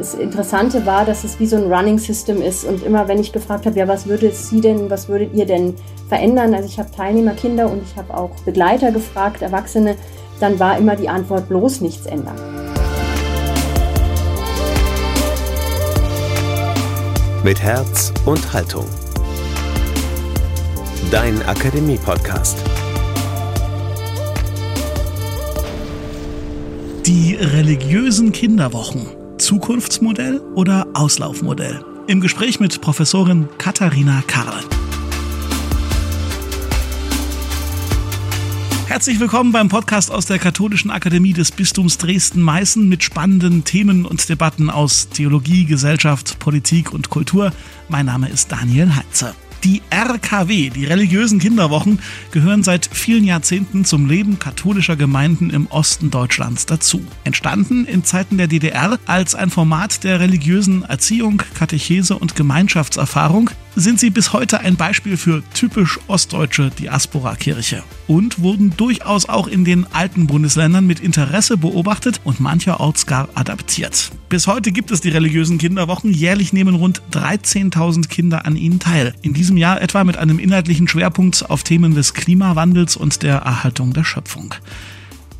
das Interessante war, dass es wie so ein Running System ist. Und immer wenn ich gefragt habe, ja, was würdet Sie denn, was würdet ihr denn verändern? Also ich habe Teilnehmerkinder und ich habe auch Begleiter gefragt, Erwachsene, dann war immer die Antwort bloß nichts ändern. Mit Herz und Haltung. Dein Akademie-Podcast. Die religiösen Kinderwochen. Zukunftsmodell oder Auslaufmodell? Im Gespräch mit Professorin Katharina Karl. Herzlich willkommen beim Podcast aus der Katholischen Akademie des Bistums Dresden-Meißen mit spannenden Themen und Debatten aus Theologie, Gesellschaft, Politik und Kultur. Mein Name ist Daniel Heinze. Die RKW, die religiösen Kinderwochen, gehören seit vielen Jahrzehnten zum Leben katholischer Gemeinden im Osten Deutschlands dazu. Entstanden in Zeiten der DDR als ein Format der religiösen Erziehung, Katechese und Gemeinschaftserfahrung, sind sie bis heute ein Beispiel für typisch ostdeutsche Diaspora-Kirche und wurden durchaus auch in den alten Bundesländern mit Interesse beobachtet und mancherorts gar adaptiert. Bis heute gibt es die religiösen Kinderwochen. Jährlich nehmen rund 13.000 Kinder an ihnen teil. In diesem Jahr etwa mit einem inhaltlichen Schwerpunkt auf Themen des Klimawandels und der Erhaltung der Schöpfung.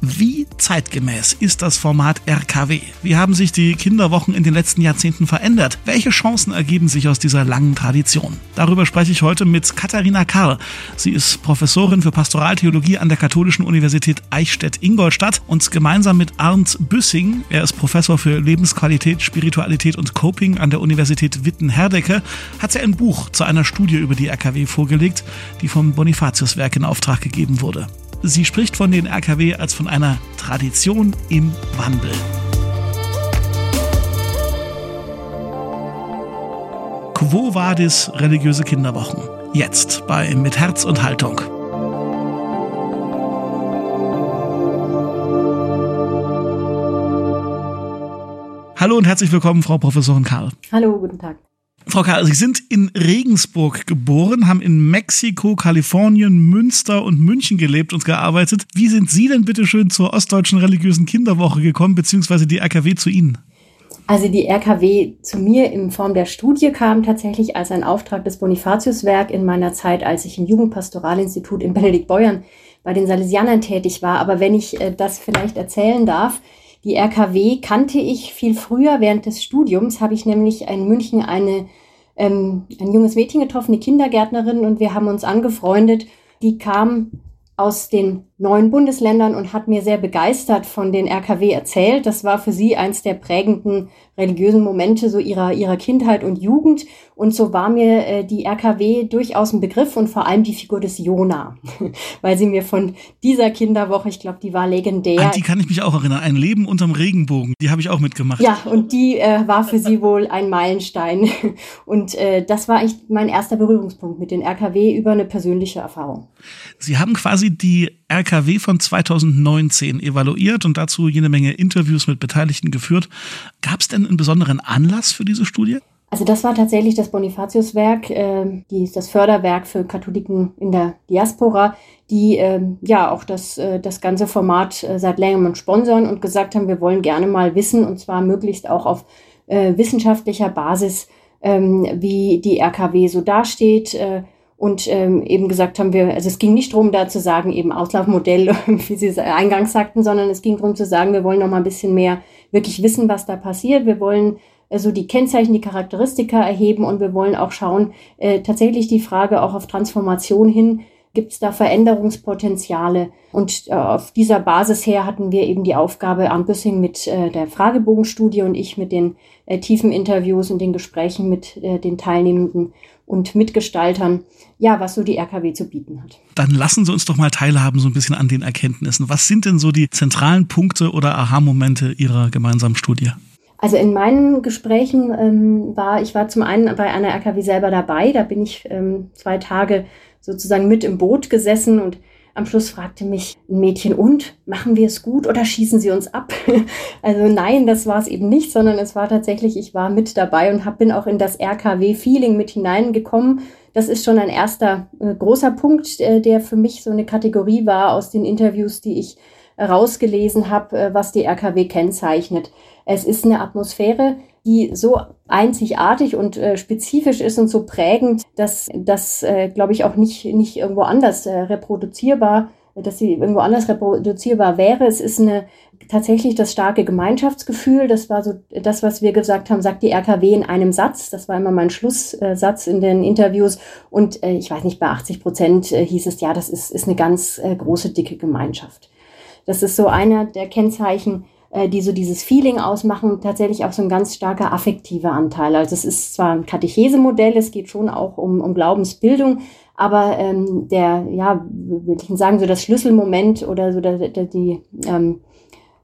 Wie zeitgemäß ist das Format RKW? Wie haben sich die Kinderwochen in den letzten Jahrzehnten verändert? Welche Chancen ergeben sich aus dieser langen Tradition? Darüber spreche ich heute mit Katharina Karl. Sie ist Professorin für Pastoraltheologie an der Katholischen Universität Eichstätt-Ingolstadt und gemeinsam mit Arndt Büssing, er ist Professor für Lebensqualität, Spiritualität und Coping an der Universität Witten-Herdecke, hat sie ein Buch zu einer Studie über die RKW vorgelegt, die vom Bonifatiuswerk in Auftrag gegeben wurde. Sie spricht von den RKW als von einer Tradition im Wandel. Quo vadis religiöse Kinderwochen? Jetzt bei Mit Herz und Haltung. Hallo und herzlich willkommen, Frau Professorin Karl. Hallo, guten Tag. Frau Karl, Sie sind in Regensburg geboren, haben in Mexiko, Kalifornien, Münster und München gelebt und gearbeitet. Wie sind Sie denn bitte schön zur Ostdeutschen Religiösen Kinderwoche gekommen, beziehungsweise die RKW zu Ihnen? Also die RKW zu mir in Form der Studie kam tatsächlich als ein Auftrag des Bonifatiuswerk in meiner Zeit, als ich im Jugendpastoralinstitut in Benediktbeuern bei den Salesianern tätig war. Aber wenn ich äh, das vielleicht erzählen darf, die RKW kannte ich viel früher. Während des Studiums habe ich nämlich in München eine, ähm, ein junges Mädchen getroffen, eine Kindergärtnerin, und wir haben uns angefreundet. Die kam aus den neuen Bundesländern und hat mir sehr begeistert von den RKW erzählt. Das war für sie eins der prägenden religiösen Momente so ihrer, ihrer Kindheit und Jugend. Und so war mir äh, die RKW durchaus ein Begriff und vor allem die Figur des Jona, weil sie mir von dieser Kinderwoche, ich glaube, die war legendär. An die kann ich mich auch erinnern. Ein Leben unterm Regenbogen, die habe ich auch mitgemacht. Ja, und die äh, war für sie wohl ein Meilenstein. Und äh, das war eigentlich mein erster Berührungspunkt mit den RKW über eine persönliche Erfahrung. Sie haben quasi die RKW von 2019 evaluiert und dazu jede Menge Interviews mit Beteiligten geführt. Gab es denn einen besonderen Anlass für diese Studie? Also das war tatsächlich das Bonifatiuswerk, äh, das Förderwerk für Katholiken in der Diaspora, die äh, ja auch das, äh, das ganze Format äh, seit längerem sponsern und gesagt haben, wir wollen gerne mal wissen, und zwar möglichst auch auf äh, wissenschaftlicher Basis, ähm, wie die RKW so dasteht. Äh, und ähm, eben gesagt haben wir, also es ging nicht darum, da zu sagen, eben Auslaufmodell, wie Sie es eingangs sagten, sondern es ging darum zu sagen, wir wollen noch mal ein bisschen mehr wirklich wissen, was da passiert. Wir wollen also die Kennzeichen, die Charakteristika erheben und wir wollen auch schauen, äh, tatsächlich die Frage auch auf Transformation hin, gibt es da Veränderungspotenziale? Und äh, auf dieser Basis her hatten wir eben die Aufgabe, Arndt Büssing mit äh, der Fragebogenstudie und ich mit den äh, tiefen Interviews und den Gesprächen mit äh, den Teilnehmenden und Mitgestaltern, ja, was so die RKW zu bieten hat. Dann lassen Sie uns doch mal teilhaben so ein bisschen an den Erkenntnissen. Was sind denn so die zentralen Punkte oder Aha-Momente Ihrer gemeinsamen Studie? Also in meinen Gesprächen ähm, war, ich war zum einen bei einer RKW selber dabei, da bin ich ähm, zwei Tage sozusagen mit im Boot gesessen und am Schluss fragte mich ein Mädchen, und machen wir es gut oder schießen sie uns ab? also nein, das war es eben nicht, sondern es war tatsächlich, ich war mit dabei und hab, bin auch in das RKW-Feeling mit hineingekommen. Das ist schon ein erster äh, großer Punkt, äh, der für mich so eine Kategorie war aus den Interviews, die ich rausgelesen habe, äh, was die RKW kennzeichnet. Es ist eine Atmosphäre, die so einzigartig und äh, spezifisch ist und so prägend, dass das, äh, glaube ich, auch nicht, nicht irgendwo anders äh, reproduzierbar dass sie irgendwo anders reproduzierbar wäre. Es ist eine, tatsächlich das starke Gemeinschaftsgefühl. Das war so das, was wir gesagt haben, sagt die RKW in einem Satz. Das war immer mein Schlusssatz in den Interviews. Und äh, ich weiß nicht, bei 80 Prozent äh, hieß es, ja, das ist, ist eine ganz äh, große, dicke Gemeinschaft. Das ist so einer der Kennzeichen, äh, die so dieses Feeling ausmachen, tatsächlich auch so ein ganz starker affektiver Anteil. Also es ist zwar ein Katechesemodell, es geht schon auch um, um Glaubensbildung, aber ähm, der, ja, will ich sagen, so das Schlüsselmoment oder so der, der, die, ähm,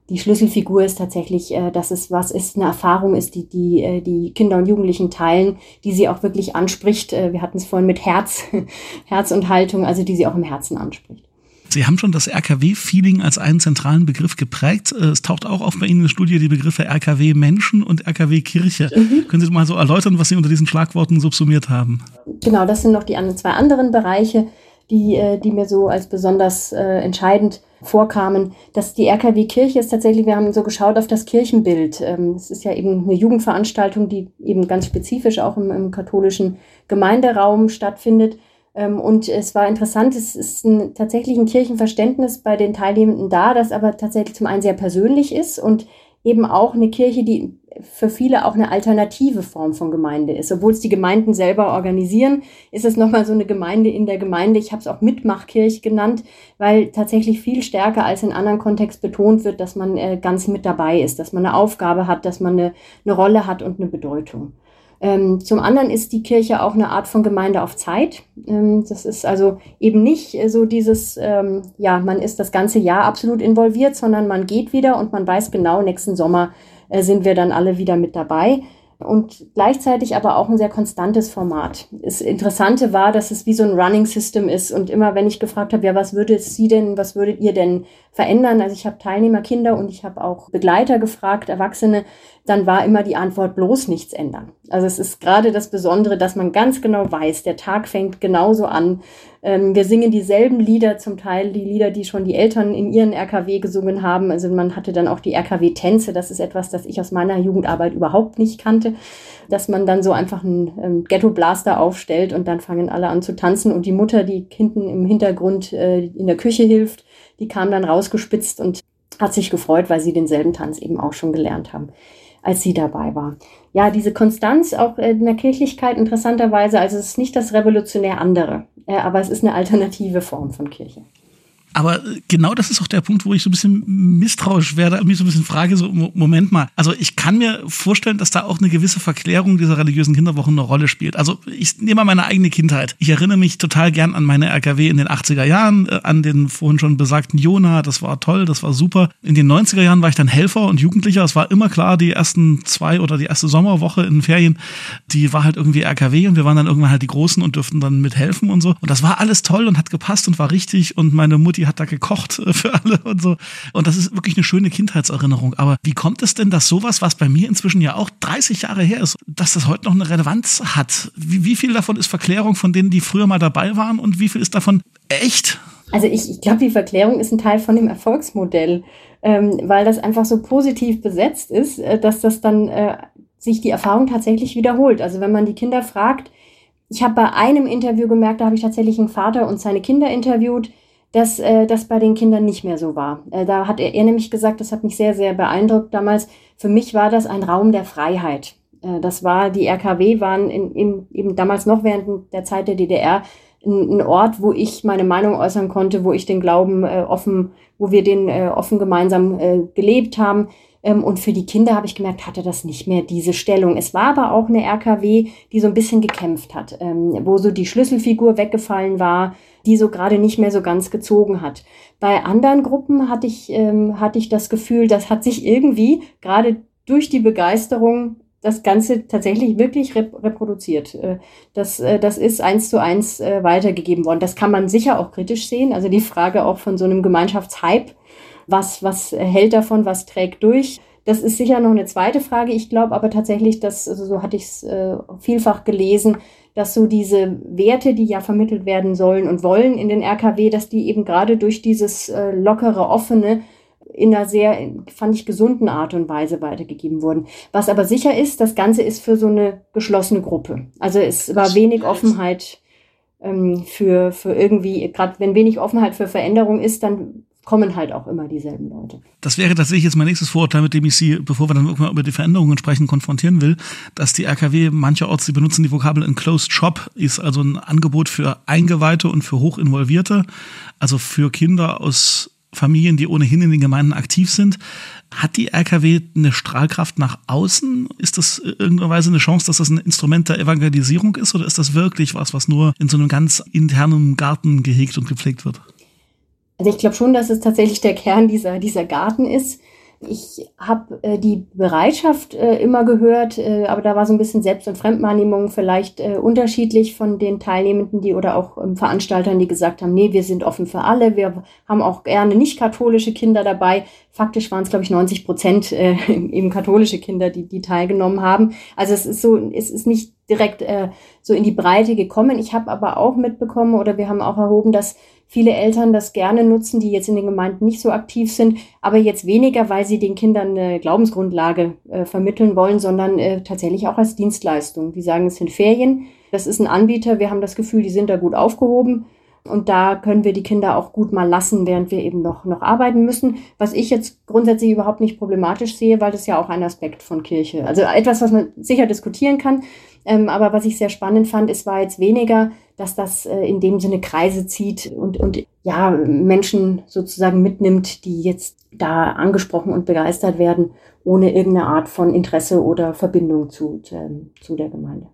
die Schlüsselfigur ist tatsächlich, äh, dass es was ist, eine Erfahrung ist, die die, äh, die Kinder und Jugendlichen teilen, die sie auch wirklich anspricht. Äh, wir hatten es vorhin mit Herz, Herz und Haltung, also die sie auch im Herzen anspricht. Sie haben schon das RKW-Feeling als einen zentralen Begriff geprägt. Äh, es taucht auch auf bei Ihnen in der Studie die Begriffe RKW-Menschen und RKW-Kirche. Mhm. Können Sie mal so erläutern, was Sie unter diesen Schlagworten subsumiert haben? Genau, das sind noch die zwei anderen Bereiche, die, äh, die mir so als besonders äh, entscheidend vorkamen. Dass die RKW-Kirche ist tatsächlich, wir haben so geschaut auf das Kirchenbild. Ähm, es ist ja eben eine Jugendveranstaltung, die eben ganz spezifisch auch im, im katholischen Gemeinderaum stattfindet. Ähm, und es war interessant, es ist ein, tatsächlich ein Kirchenverständnis bei den Teilnehmenden da, das aber tatsächlich zum einen sehr persönlich ist und eben auch eine Kirche, die für viele auch eine alternative Form von Gemeinde ist. Obwohl es die Gemeinden selber organisieren, ist es nochmal so eine Gemeinde in der Gemeinde. Ich habe es auch Mitmachkirche genannt, weil tatsächlich viel stärker als in anderen Kontext betont wird, dass man äh, ganz mit dabei ist, dass man eine Aufgabe hat, dass man eine, eine Rolle hat und eine Bedeutung. Ähm, zum anderen ist die Kirche auch eine Art von Gemeinde auf Zeit. Ähm, das ist also eben nicht so dieses, ähm, ja, man ist das ganze Jahr absolut involviert, sondern man geht wieder und man weiß genau, nächsten Sommer äh, sind wir dann alle wieder mit dabei und gleichzeitig aber auch ein sehr konstantes Format. Das Interessante war, dass es wie so ein Running System ist und immer, wenn ich gefragt habe, ja, was würde Sie denn, was würdet ihr denn verändern? Also ich habe Teilnehmerkinder und ich habe auch Begleiter gefragt, Erwachsene, dann war immer die Antwort bloß nichts ändern. Also es ist gerade das Besondere, dass man ganz genau weiß, der Tag fängt genauso an. Ähm, wir singen dieselben Lieder, zum Teil die Lieder, die schon die Eltern in ihren RKW gesungen haben. Also man hatte dann auch die RKW-Tänze. Das ist etwas, das ich aus meiner Jugendarbeit überhaupt nicht kannte. Dass man dann so einfach einen ähm, Ghetto-Blaster aufstellt und dann fangen alle an zu tanzen und die Mutter, die hinten im Hintergrund äh, in der Küche hilft, die kam dann rausgespitzt und hat sich gefreut, weil sie denselben Tanz eben auch schon gelernt haben als sie dabei war. Ja, diese Konstanz auch in der Kirchlichkeit interessanterweise, also es ist nicht das revolutionär andere, äh, aber es ist eine alternative Form von Kirche. Aber genau das ist auch der Punkt, wo ich so ein bisschen misstrauisch werde mich so ein bisschen frage, so, Moment mal. Also ich kann mir vorstellen, dass da auch eine gewisse Verklärung dieser religiösen Kinderwochen eine Rolle spielt. Also ich nehme mal meine eigene Kindheit. Ich erinnere mich total gern an meine RKW in den 80er Jahren, äh, an den vorhin schon besagten Jona. Das war toll, das war super. In den 90er Jahren war ich dann Helfer und Jugendlicher. Es war immer klar, die ersten zwei oder die erste Sommerwoche in Ferien, die war halt irgendwie RKW und wir waren dann irgendwann halt die Großen und durften dann mithelfen und so. Und das war alles toll und hat gepasst und war richtig und meine Mutti hat da gekocht äh, für alle und so. Und das ist wirklich eine schöne Kindheitserinnerung. Aber wie kommt es denn, dass sowas, was bei mir inzwischen ja auch 30 Jahre her ist, dass das heute noch eine Relevanz hat? Wie, wie viel davon ist Verklärung von denen, die früher mal dabei waren und wie viel ist davon echt? Also ich, ich glaube, die Verklärung ist ein Teil von dem Erfolgsmodell, ähm, weil das einfach so positiv besetzt ist, äh, dass das dann äh, sich die Erfahrung tatsächlich wiederholt. Also wenn man die Kinder fragt, ich habe bei einem Interview gemerkt, da habe ich tatsächlich einen Vater und seine Kinder interviewt, dass äh, das bei den Kindern nicht mehr so war. Äh, da hat er, er nämlich gesagt, das hat mich sehr, sehr beeindruckt damals, für mich war das ein Raum der Freiheit. Äh, das war, die RKW waren in, in, eben damals noch während der Zeit der DDR ein, ein Ort, wo ich meine Meinung äußern konnte, wo ich den Glauben äh, offen, wo wir den äh, offen gemeinsam äh, gelebt haben. Ähm, und für die Kinder habe ich gemerkt, hatte das nicht mehr diese Stellung. Es war aber auch eine RKW, die so ein bisschen gekämpft hat, ähm, wo so die Schlüsselfigur weggefallen war, die so gerade nicht mehr so ganz gezogen hat. Bei anderen Gruppen hatte ich, ähm, hatte ich das Gefühl, das hat sich irgendwie gerade durch die Begeisterung das Ganze tatsächlich wirklich rep reproduziert. Äh, das, äh, das ist eins zu eins äh, weitergegeben worden. Das kann man sicher auch kritisch sehen. Also die Frage auch von so einem Gemeinschaftshype was, was hält davon, was trägt durch? Das ist sicher noch eine zweite Frage. Ich glaube aber tatsächlich, dass, also so hatte ich es vielfach gelesen, dass so diese Werte, die ja vermittelt werden sollen und wollen in den RKW, dass die eben gerade durch dieses äh, lockere, offene in einer sehr, fand ich, gesunden Art und Weise weitergegeben wurden. Was aber sicher ist, das Ganze ist für so eine geschlossene Gruppe. Also es war wenig Offenheit ähm, für, für irgendwie, gerade wenn wenig Offenheit für Veränderung ist, dann kommen halt auch immer dieselben Leute. Das wäre tatsächlich jetzt mein nächstes Vorurteil, mit dem ich Sie, bevor wir dann irgendwann über die Veränderungen sprechen, konfrontieren will, dass die RKW mancherorts, sie benutzen die Vokabel Enclosed Shop, ist also ein Angebot für Eingeweihte und für Hochinvolvierte, also für Kinder aus Familien, die ohnehin in den Gemeinden aktiv sind. Hat die RKW eine Strahlkraft nach außen? Ist das irgendeine eine Chance, dass das ein Instrument der Evangelisierung ist oder ist das wirklich was, was nur in so einem ganz internen Garten gehegt und gepflegt wird? Also ich glaube schon, dass es tatsächlich der Kern dieser, dieser Garten ist. Ich habe äh, die Bereitschaft äh, immer gehört, äh, aber da war so ein bisschen Selbst- und Fremdwahrnehmung vielleicht äh, unterschiedlich von den Teilnehmenden, die oder auch ähm, Veranstaltern, die gesagt haben, nee, wir sind offen für alle, wir haben auch gerne nicht katholische Kinder dabei. Faktisch waren es, glaube ich, 90 Prozent äh, eben katholische Kinder, die, die teilgenommen haben. Also es ist so, es ist nicht direkt äh, so in die Breite gekommen. Ich habe aber auch mitbekommen oder wir haben auch erhoben, dass viele Eltern das gerne nutzen, die jetzt in den Gemeinden nicht so aktiv sind, aber jetzt weniger, weil sie den Kindern eine Glaubensgrundlage äh, vermitteln wollen, sondern äh, tatsächlich auch als Dienstleistung. Die sagen, es sind Ferien, das ist ein Anbieter, wir haben das Gefühl, die sind da gut aufgehoben. Und da können wir die Kinder auch gut mal lassen, während wir eben noch, noch arbeiten müssen. Was ich jetzt grundsätzlich überhaupt nicht problematisch sehe, weil das ja auch ein Aspekt von Kirche. Also etwas, was man sicher diskutieren kann. Ähm, aber was ich sehr spannend fand, es war jetzt weniger, dass das äh, in dem Sinne Kreise zieht und, und ja, Menschen sozusagen mitnimmt, die jetzt da angesprochen und begeistert werden, ohne irgendeine Art von Interesse oder Verbindung zu, zu, zu der Gemeinde.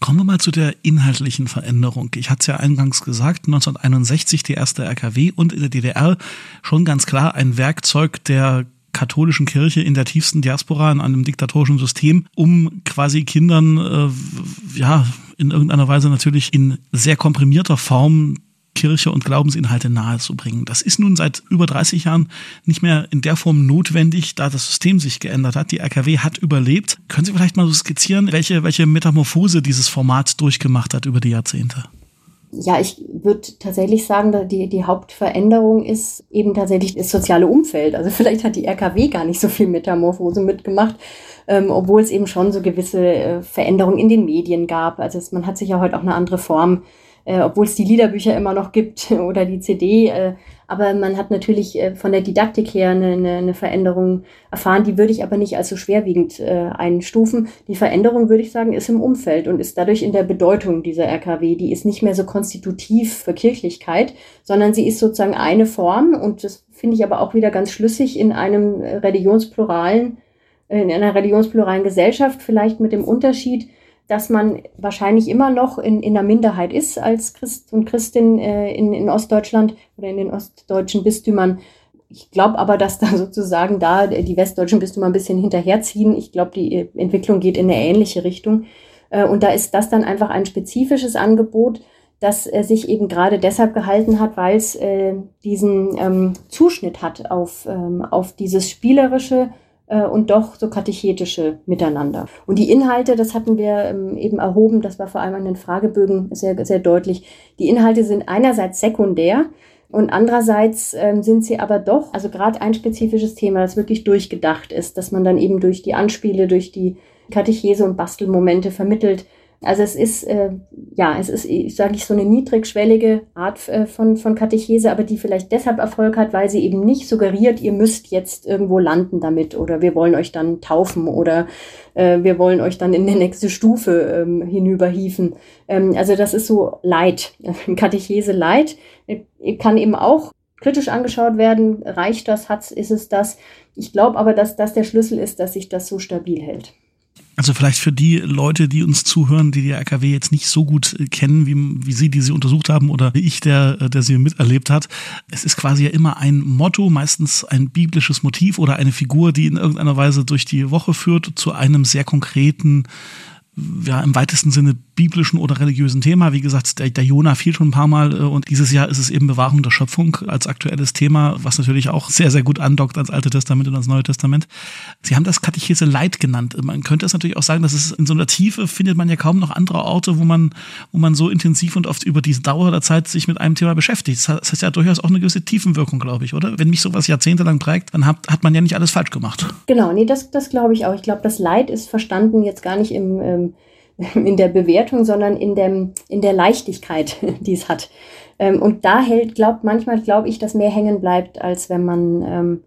Kommen wir mal zu der inhaltlichen Veränderung. Ich hatte es ja eingangs gesagt, 1961 die erste RKW und in der DDR schon ganz klar ein Werkzeug der katholischen Kirche in der tiefsten Diaspora in einem diktatorischen System, um quasi Kindern äh, ja in irgendeiner Weise natürlich in sehr komprimierter Form Kirche und Glaubensinhalte nahezubringen. Das ist nun seit über 30 Jahren nicht mehr in der Form notwendig, da das System sich geändert hat. Die RKW hat überlebt. Können Sie vielleicht mal so skizzieren, welche, welche Metamorphose dieses Format durchgemacht hat über die Jahrzehnte? Ja, ich würde tatsächlich sagen, die, die Hauptveränderung ist eben tatsächlich das soziale Umfeld. Also vielleicht hat die RKW gar nicht so viel Metamorphose mitgemacht, ähm, obwohl es eben schon so gewisse äh, Veränderungen in den Medien gab. Also es, man hat sich ja heute auch eine andere Form äh, obwohl es die Liederbücher immer noch gibt oder die CD. Äh, aber man hat natürlich äh, von der Didaktik her eine, eine, eine Veränderung erfahren, die würde ich aber nicht als so schwerwiegend äh, einstufen. Die Veränderung, würde ich sagen, ist im Umfeld und ist dadurch in der Bedeutung dieser RKW. Die ist nicht mehr so konstitutiv für Kirchlichkeit, sondern sie ist sozusagen eine Form und das finde ich aber auch wieder ganz schlüssig in einem religionspluralen, in einer religionspluralen Gesellschaft, vielleicht mit dem Unterschied, dass man wahrscheinlich immer noch in, in einer Minderheit ist als Christ und Christin äh, in, in Ostdeutschland oder in den ostdeutschen Bistümern. Ich glaube aber, dass da sozusagen da die westdeutschen Bistümer ein bisschen hinterherziehen. Ich glaube, die äh, Entwicklung geht in eine ähnliche Richtung. Äh, und da ist das dann einfach ein spezifisches Angebot, das äh, sich eben gerade deshalb gehalten hat, weil es diesen ähm, Zuschnitt hat auf, ähm, auf dieses spielerische, und doch so katechetische Miteinander. Und die Inhalte, das hatten wir ähm, eben erhoben, das war vor allem an den Fragebögen sehr, sehr deutlich. Die Inhalte sind einerseits sekundär, und andererseits ähm, sind sie aber doch, also gerade ein spezifisches Thema, das wirklich durchgedacht ist, dass man dann eben durch die Anspiele, durch die Katechese und Bastelmomente vermittelt, also es ist, äh, ja, es ist, sage ich, so eine niedrigschwellige Art äh, von, von Katechese, aber die vielleicht deshalb Erfolg hat, weil sie eben nicht suggeriert, ihr müsst jetzt irgendwo landen damit oder wir wollen euch dann taufen oder äh, wir wollen euch dann in die nächste Stufe ähm, hinüberhieven. Ähm, also das ist so Leid, Katechese Leid. Kann eben auch kritisch angeschaut werden. Reicht das? Hat's, ist es das? Ich glaube aber, dass das der Schlüssel ist, dass sich das so stabil hält. Also vielleicht für die Leute, die uns zuhören, die die RKW jetzt nicht so gut äh, kennen, wie, wie Sie, die sie untersucht haben oder wie ich, der, äh, der sie miterlebt hat. Es ist quasi ja immer ein Motto, meistens ein biblisches Motiv oder eine Figur, die in irgendeiner Weise durch die Woche führt zu einem sehr konkreten ja im weitesten Sinne biblischen oder religiösen Thema. Wie gesagt, der, der Jona fiel schon ein paar Mal äh, und dieses Jahr ist es eben Bewahrung der Schöpfung als aktuelles Thema, was natürlich auch sehr, sehr gut andockt ans Alte Testament und ans Neue Testament. Sie haben das Katechese Leid genannt. Man könnte es natürlich auch sagen, dass es in so einer Tiefe findet man ja kaum noch andere Orte, wo man, wo man so intensiv und oft über diese Dauer der Zeit sich mit einem Thema beschäftigt. Das heißt ja durchaus auch eine gewisse Tiefenwirkung, glaube ich, oder? Wenn mich sowas jahrzehntelang prägt, dann hat, hat man ja nicht alles falsch gemacht. Genau, nee, das, das glaube ich auch. Ich glaube, das Leid ist verstanden jetzt gar nicht im, ähm, in der Bewertung, sondern in, dem, in der Leichtigkeit, die es hat. Ähm, und da hält, glaubt manchmal, glaube ich, dass mehr hängen bleibt, als wenn man ähm,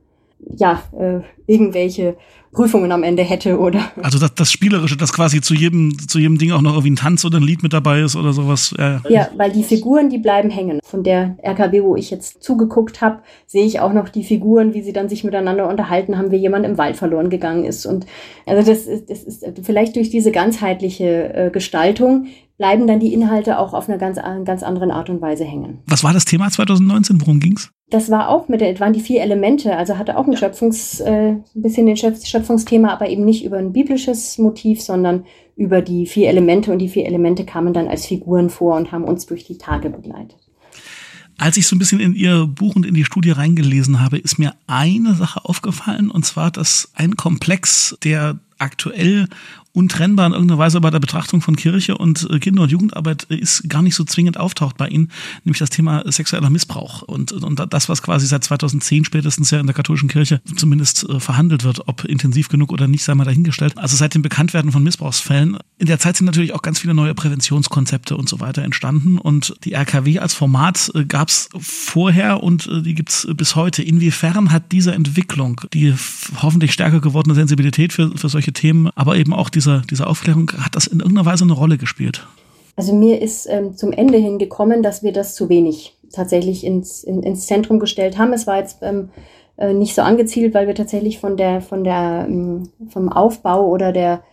ja äh, irgendwelche Prüfungen am Ende hätte oder. Also das, das Spielerische, das quasi zu jedem, zu jedem Ding auch noch irgendwie ein Tanz oder ein Lied mit dabei ist oder sowas. Ja, ja weil die Figuren, die bleiben hängen. Von der RKW, wo ich jetzt zugeguckt habe, sehe ich auch noch die Figuren, wie sie dann sich miteinander unterhalten haben, wie jemand im Wald verloren gegangen ist. Und also das ist, das ist vielleicht durch diese ganzheitliche äh, Gestaltung bleiben dann die Inhalte auch auf einer ganz, ganz anderen Art und Weise hängen. Was war das Thema 2019? Worum ging's? Das war auch mit der, waren die vier Elemente, also hatte auch ein Schöpfungs, äh, ein bisschen den Schöpfungsthema, aber eben nicht über ein biblisches Motiv, sondern über die vier Elemente und die vier Elemente kamen dann als Figuren vor und haben uns durch die Tage begleitet. Als ich so ein bisschen in Ihr Buch und in die Studie reingelesen habe, ist mir eine Sache aufgefallen, und zwar, dass ein Komplex, der aktuell untrennbar in irgendeiner Weise bei der Betrachtung von Kirche und äh, Kinder- und Jugendarbeit ist gar nicht so zwingend auftaucht bei Ihnen, nämlich das Thema sexueller Missbrauch und, und das, was quasi seit 2010 spätestens ja in der katholischen Kirche zumindest äh, verhandelt wird, ob intensiv genug oder nicht, sei mal dahingestellt. Also seit dem Bekanntwerden von Missbrauchsfällen. In der Zeit sind natürlich auch ganz viele neue Präventionskonzepte und so weiter entstanden und die RKW als Format äh, gab es vorher und die gibt es bis heute. Inwiefern hat diese Entwicklung, die hoffentlich stärker gewordene Sensibilität für, für solche Themen, aber eben auch dieser dieser, dieser Aufklärung, hat das in irgendeiner Weise eine Rolle gespielt? Also mir ist ähm, zum Ende hin gekommen, dass wir das zu wenig tatsächlich ins, in, ins Zentrum gestellt haben. Es war jetzt ähm, äh, nicht so angezielt, weil wir tatsächlich von der, von der, ähm, vom Aufbau oder der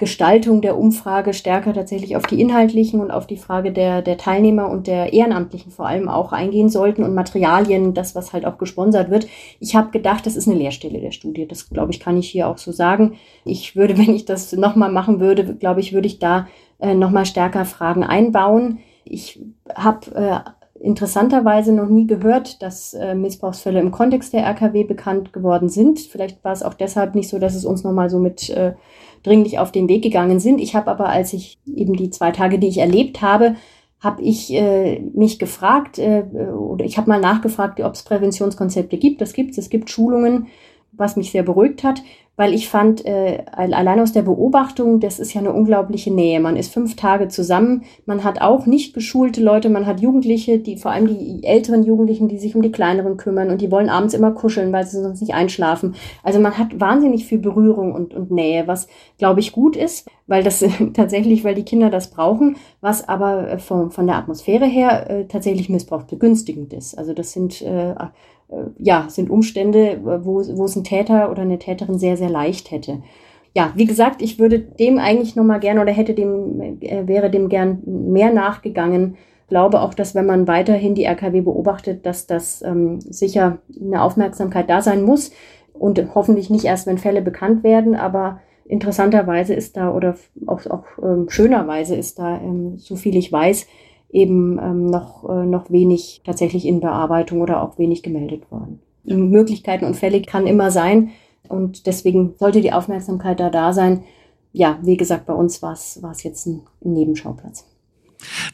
Gestaltung der Umfrage stärker tatsächlich auf die inhaltlichen und auf die Frage der, der Teilnehmer und der Ehrenamtlichen vor allem auch eingehen sollten und Materialien, das, was halt auch gesponsert wird. Ich habe gedacht, das ist eine Leerstelle der Studie. Das, glaube ich, kann ich hier auch so sagen. Ich würde, wenn ich das nochmal machen würde, glaube ich, würde ich da äh, nochmal stärker Fragen einbauen. Ich habe äh, interessanterweise noch nie gehört, dass äh, Missbrauchsfälle im Kontext der RKW bekannt geworden sind. Vielleicht war es auch deshalb nicht so, dass es uns nochmal so mit äh, dringlich auf den Weg gegangen sind. Ich habe aber, als ich eben die zwei Tage, die ich erlebt habe, habe ich äh, mich gefragt äh, oder ich habe mal nachgefragt, ob es Präventionskonzepte gibt. Das gibt es. Es gibt Schulungen, was mich sehr beruhigt hat weil ich fand, äh, allein aus der Beobachtung, das ist ja eine unglaubliche Nähe. Man ist fünf Tage zusammen, man hat auch nicht geschulte Leute, man hat Jugendliche, die vor allem die älteren Jugendlichen, die sich um die kleineren kümmern und die wollen abends immer kuscheln, weil sie sonst nicht einschlafen. Also man hat wahnsinnig viel Berührung und, und Nähe, was glaube ich gut ist, weil das tatsächlich, weil die Kinder das brauchen, was aber von, von der Atmosphäre her äh, tatsächlich missbrauchsbegünstigend ist. Also das sind äh, äh, ja, sind Umstände, wo, wo es ein Täter oder eine Täterin sehr, sehr leicht hätte. Ja, wie gesagt, ich würde dem eigentlich nochmal gerne oder hätte dem, äh, wäre dem gern mehr nachgegangen. Glaube auch, dass wenn man weiterhin die RKW beobachtet, dass das ähm, sicher eine Aufmerksamkeit da sein muss und hoffentlich nicht erst, wenn Fälle bekannt werden, aber interessanterweise ist da oder auch, auch ähm, schönerweise ist da, ähm, so viel ich weiß, eben ähm, noch, äh, noch wenig tatsächlich in Bearbeitung oder auch wenig gemeldet worden. Möglichkeiten und Fälle kann immer sein und deswegen sollte die Aufmerksamkeit da da sein. Ja, wie gesagt, bei uns war es jetzt ein Nebenschauplatz.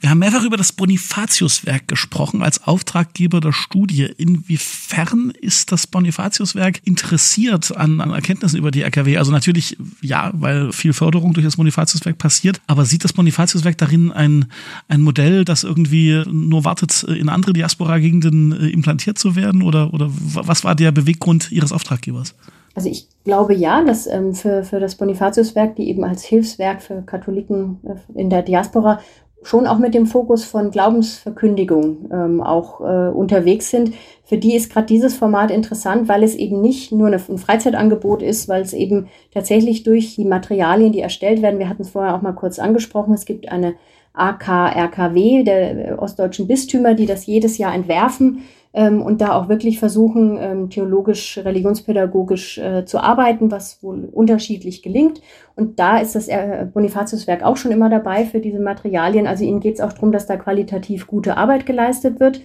Wir haben mehrfach über das Bonifatiuswerk gesprochen als Auftraggeber der Studie. Inwiefern ist das Bonifatiuswerk interessiert an, an Erkenntnissen über die RKW? Also natürlich ja, weil viel Förderung durch das Bonifatiuswerk passiert, aber sieht das Bonifatiuswerk darin ein, ein Modell, das irgendwie nur wartet, in andere Diaspora-Gegenden äh, implantiert zu werden? Oder, oder was war der Beweggrund Ihres Auftraggebers? Also ich glaube ja, dass ähm, für, für das Bonifatiuswerk, die eben als Hilfswerk für Katholiken äh, in der Diaspora schon auch mit dem Fokus von Glaubensverkündigung ähm, auch äh, unterwegs sind. Für die ist gerade dieses Format interessant, weil es eben nicht nur eine, ein Freizeitangebot ist, weil es eben tatsächlich durch die Materialien, die erstellt werden, wir hatten es vorher auch mal kurz angesprochen, es gibt eine AKRKW der äh, ostdeutschen Bistümer, die das jedes Jahr entwerfen ähm, und da auch wirklich versuchen, ähm, theologisch, religionspädagogisch äh, zu arbeiten, was wohl unterschiedlich gelingt. Und da ist das äh, Bonifatiuswerk auch schon immer dabei für diese Materialien. Also ihnen geht es auch darum, dass da qualitativ gute Arbeit geleistet wird.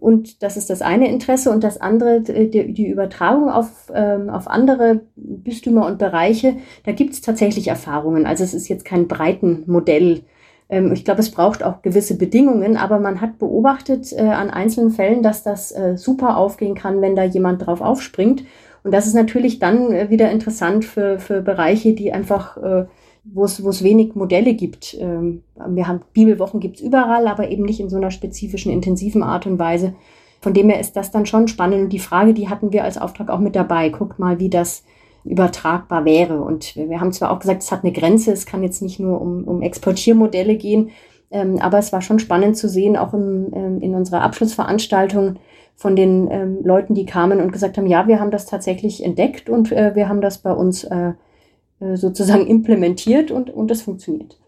Und das ist das eine Interesse. Und das andere, die, die Übertragung auf, ähm, auf andere Bistümer und Bereiche, da gibt es tatsächlich Erfahrungen. Also es ist jetzt kein breiten Modell ähm, ich glaube, es braucht auch gewisse Bedingungen, aber man hat beobachtet äh, an einzelnen Fällen, dass das äh, super aufgehen kann, wenn da jemand drauf aufspringt. Und das ist natürlich dann äh, wieder interessant für, für Bereiche, die einfach, äh, wo es, es wenig Modelle gibt. Ähm, wir haben Bibelwochen gibt's überall, aber eben nicht in so einer spezifischen, intensiven Art und Weise. Von dem her ist das dann schon spannend. Und die Frage, die hatten wir als Auftrag auch mit dabei. Guckt mal, wie das übertragbar wäre. Und wir haben zwar auch gesagt, es hat eine Grenze, es kann jetzt nicht nur um, um Exportiermodelle gehen, ähm, aber es war schon spannend zu sehen, auch im, ähm, in unserer Abschlussveranstaltung von den ähm, Leuten, die kamen und gesagt haben, ja, wir haben das tatsächlich entdeckt und äh, wir haben das bei uns äh, äh sozusagen implementiert und, und das funktioniert.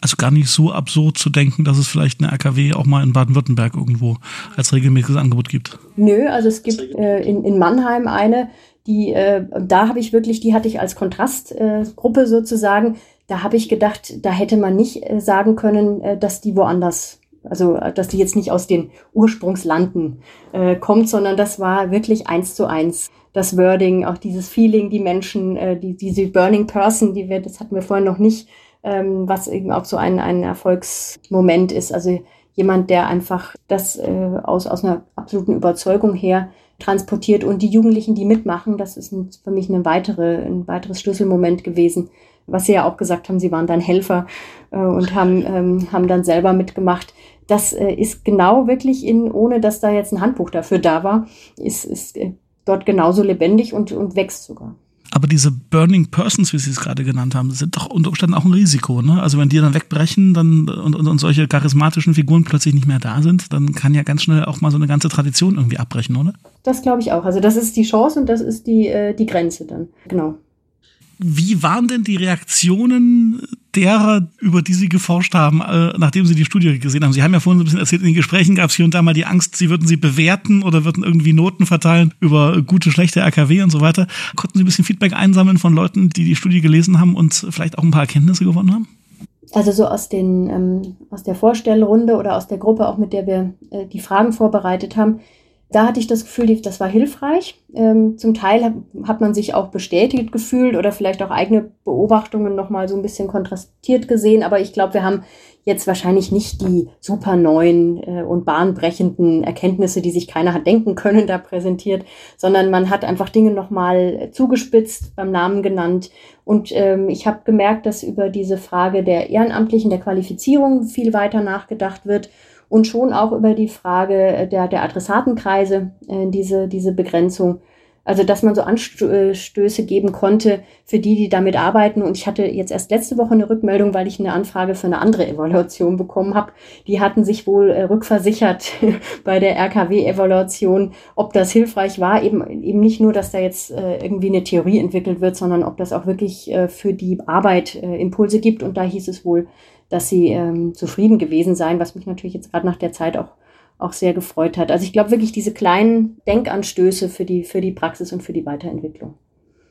Also gar nicht so absurd zu denken, dass es vielleicht eine RKW auch mal in Baden-Württemberg irgendwo als regelmäßiges Angebot gibt. Nö, also es gibt äh, in, in Mannheim eine, die, äh, da habe ich wirklich, die hatte ich als Kontrastgruppe äh, sozusagen. Da habe ich gedacht, da hätte man nicht äh, sagen können, äh, dass die woanders, also äh, dass die jetzt nicht aus den Ursprungslanden äh, kommt, sondern das war wirklich eins zu eins. Das Wording, auch dieses Feeling, die Menschen, äh, die, diese Burning Person, die wir, das hatten wir vorhin noch nicht, ähm, was eben auch so ein, ein Erfolgsmoment ist. Also jemand, der einfach das äh, aus, aus einer absoluten Überzeugung her transportiert und die Jugendlichen, die mitmachen, das ist für mich eine weitere, ein weiteres Schlüsselmoment gewesen. Was Sie ja auch gesagt haben, Sie waren dann Helfer äh, und haben, ähm, haben dann selber mitgemacht. Das äh, ist genau wirklich in, ohne dass da jetzt ein Handbuch dafür da war, ist, ist äh, dort genauso lebendig und, und wächst sogar. Aber diese Burning Persons, wie Sie es gerade genannt haben, sind doch unter Umständen auch ein Risiko. Ne? Also wenn die dann wegbrechen dann, und, und, und solche charismatischen Figuren plötzlich nicht mehr da sind, dann kann ja ganz schnell auch mal so eine ganze Tradition irgendwie abbrechen, oder? Das glaube ich auch. Also das ist die Chance und das ist die, äh, die Grenze dann. Genau. Wie waren denn die Reaktionen derer, über die Sie geforscht haben, äh, nachdem Sie die Studie gesehen haben? Sie haben ja vorhin so ein bisschen erzählt, in den Gesprächen gab es hier und da mal die Angst, Sie würden sie bewerten oder würden irgendwie Noten verteilen über gute, schlechte RKW und so weiter. Konnten Sie ein bisschen Feedback einsammeln von Leuten, die die Studie gelesen haben und vielleicht auch ein paar Erkenntnisse gewonnen haben? Also so aus, den, ähm, aus der Vorstellrunde oder aus der Gruppe, auch mit der wir äh, die Fragen vorbereitet haben, da hatte ich das Gefühl, das war hilfreich. Ähm, zum Teil hat man sich auch bestätigt gefühlt oder vielleicht auch eigene Beobachtungen nochmal so ein bisschen kontrastiert gesehen. Aber ich glaube, wir haben jetzt wahrscheinlich nicht die super neuen äh, und bahnbrechenden Erkenntnisse, die sich keiner hat denken können, da präsentiert, sondern man hat einfach Dinge nochmal zugespitzt, beim Namen genannt. Und ähm, ich habe gemerkt, dass über diese Frage der Ehrenamtlichen, der Qualifizierung viel weiter nachgedacht wird und schon auch über die Frage äh, der, der Adressatenkreise, äh, diese, diese Begrenzung. Also, dass man so Anstöße geben konnte für die, die damit arbeiten. Und ich hatte jetzt erst letzte Woche eine Rückmeldung, weil ich eine Anfrage für eine andere Evaluation bekommen habe. Die hatten sich wohl äh, rückversichert bei der RKW-Evaluation, ob das hilfreich war. Eben, eben nicht nur, dass da jetzt äh, irgendwie eine Theorie entwickelt wird, sondern ob das auch wirklich äh, für die Arbeit äh, Impulse gibt. Und da hieß es wohl, dass sie ähm, zufrieden gewesen seien, was mich natürlich jetzt gerade nach der Zeit auch, auch sehr gefreut hat. Also ich glaube wirklich diese kleinen Denkanstöße für die, für die Praxis und für die Weiterentwicklung.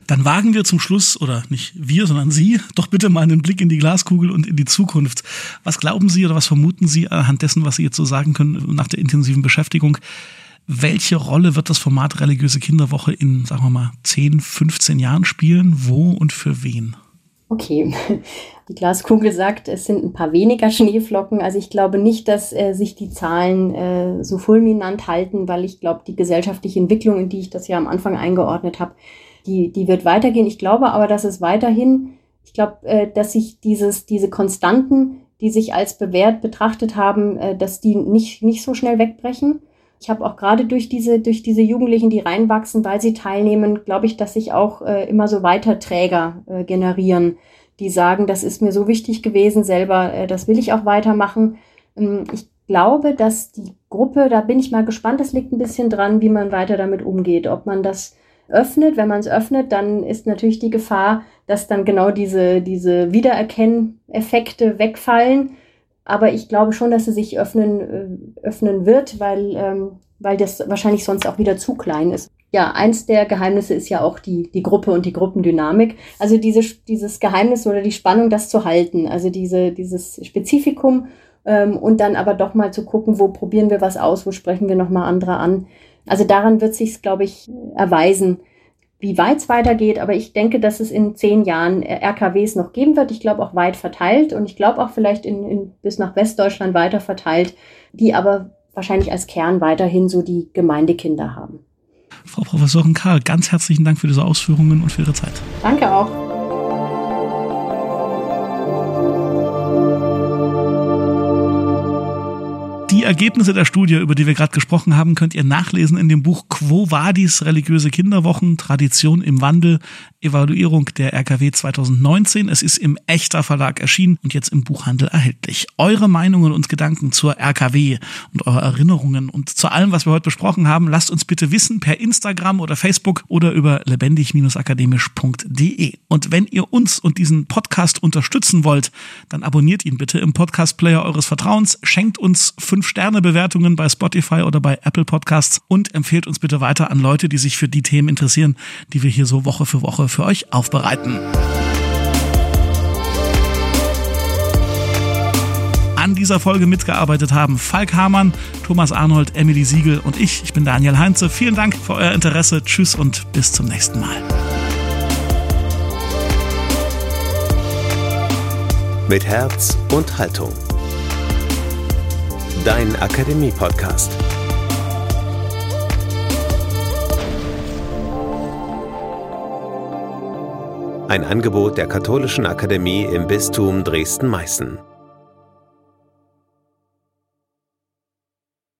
Dann wagen wir zum Schluss, oder nicht wir, sondern Sie, doch bitte mal einen Blick in die Glaskugel und in die Zukunft. Was glauben Sie oder was vermuten Sie anhand dessen, was Sie jetzt so sagen können nach der intensiven Beschäftigung? Welche Rolle wird das Format religiöse Kinderwoche in, sagen wir mal, 10, 15 Jahren spielen? Wo und für wen? Okay, die Glaskugel sagt, es sind ein paar weniger Schneeflocken. Also ich glaube nicht, dass äh, sich die Zahlen äh, so fulminant halten, weil ich glaube, die gesellschaftliche Entwicklung, in die ich das ja am Anfang eingeordnet habe, die, die wird weitergehen. Ich glaube aber, dass es weiterhin, ich glaube, äh, dass sich dieses, diese Konstanten, die sich als bewährt betrachtet haben, äh, dass die nicht, nicht so schnell wegbrechen. Ich habe auch gerade durch diese, durch diese Jugendlichen, die reinwachsen, weil sie teilnehmen, glaube ich, dass sich auch äh, immer so Weiterträger äh, generieren, die sagen, das ist mir so wichtig gewesen selber, äh, das will ich auch weitermachen. Ähm, ich glaube, dass die Gruppe, da bin ich mal gespannt, das liegt ein bisschen dran, wie man weiter damit umgeht. Ob man das öffnet, wenn man es öffnet, dann ist natürlich die Gefahr, dass dann genau diese, diese Wiedererkenneffekte wegfallen aber ich glaube schon, dass sie sich öffnen, äh, öffnen wird, weil ähm, weil das wahrscheinlich sonst auch wieder zu klein ist. Ja, eins der Geheimnisse ist ja auch die, die Gruppe und die Gruppendynamik. Also diese, dieses Geheimnis oder die Spannung, das zu halten. Also diese, dieses Spezifikum ähm, und dann aber doch mal zu gucken, wo probieren wir was aus, wo sprechen wir nochmal andere an. Also daran wird sich glaube ich, erweisen, wie weit es weitergeht. Aber ich denke, dass es in zehn Jahren äh, RKWs noch geben wird. Ich glaube auch weit verteilt und ich glaube auch vielleicht in, in, bis nach Westdeutschland weiter verteilt, die aber wahrscheinlich als Kern weiterhin so die Gemeindekinder haben. Frau Professorin Karl, ganz herzlichen Dank für diese Ausführungen und für Ihre Zeit. Danke auch. Die Ergebnisse der Studie, über die wir gerade gesprochen haben, könnt ihr nachlesen in dem Buch Quo Vadis religiöse Kinderwochen, Tradition im Wandel, Evaluierung der RKW 2019. Es ist im Echter Verlag erschienen und jetzt im Buchhandel erhältlich. Eure Meinungen und Gedanken zur RKW und eure Erinnerungen und zu allem, was wir heute besprochen haben, lasst uns bitte wissen per Instagram oder Facebook oder über lebendig-akademisch.de. Und wenn ihr uns und diesen Podcast unterstützen wollt, dann abonniert ihn bitte im Podcast-Player eures Vertrauens, schenkt uns fünf 5-Sterne-Bewertungen bei Spotify oder bei Apple Podcasts und empfehlt uns bitte weiter an Leute, die sich für die Themen interessieren, die wir hier so Woche für Woche für euch aufbereiten. An dieser Folge mitgearbeitet haben Falk Hamann, Thomas Arnold, Emily Siegel und ich. Ich bin Daniel Heinze. Vielen Dank für euer Interesse. Tschüss und bis zum nächsten Mal. Mit Herz und Haltung dein Akademie-Podcast. Ein Angebot der Katholischen Akademie im Bistum Dresden-Meißen.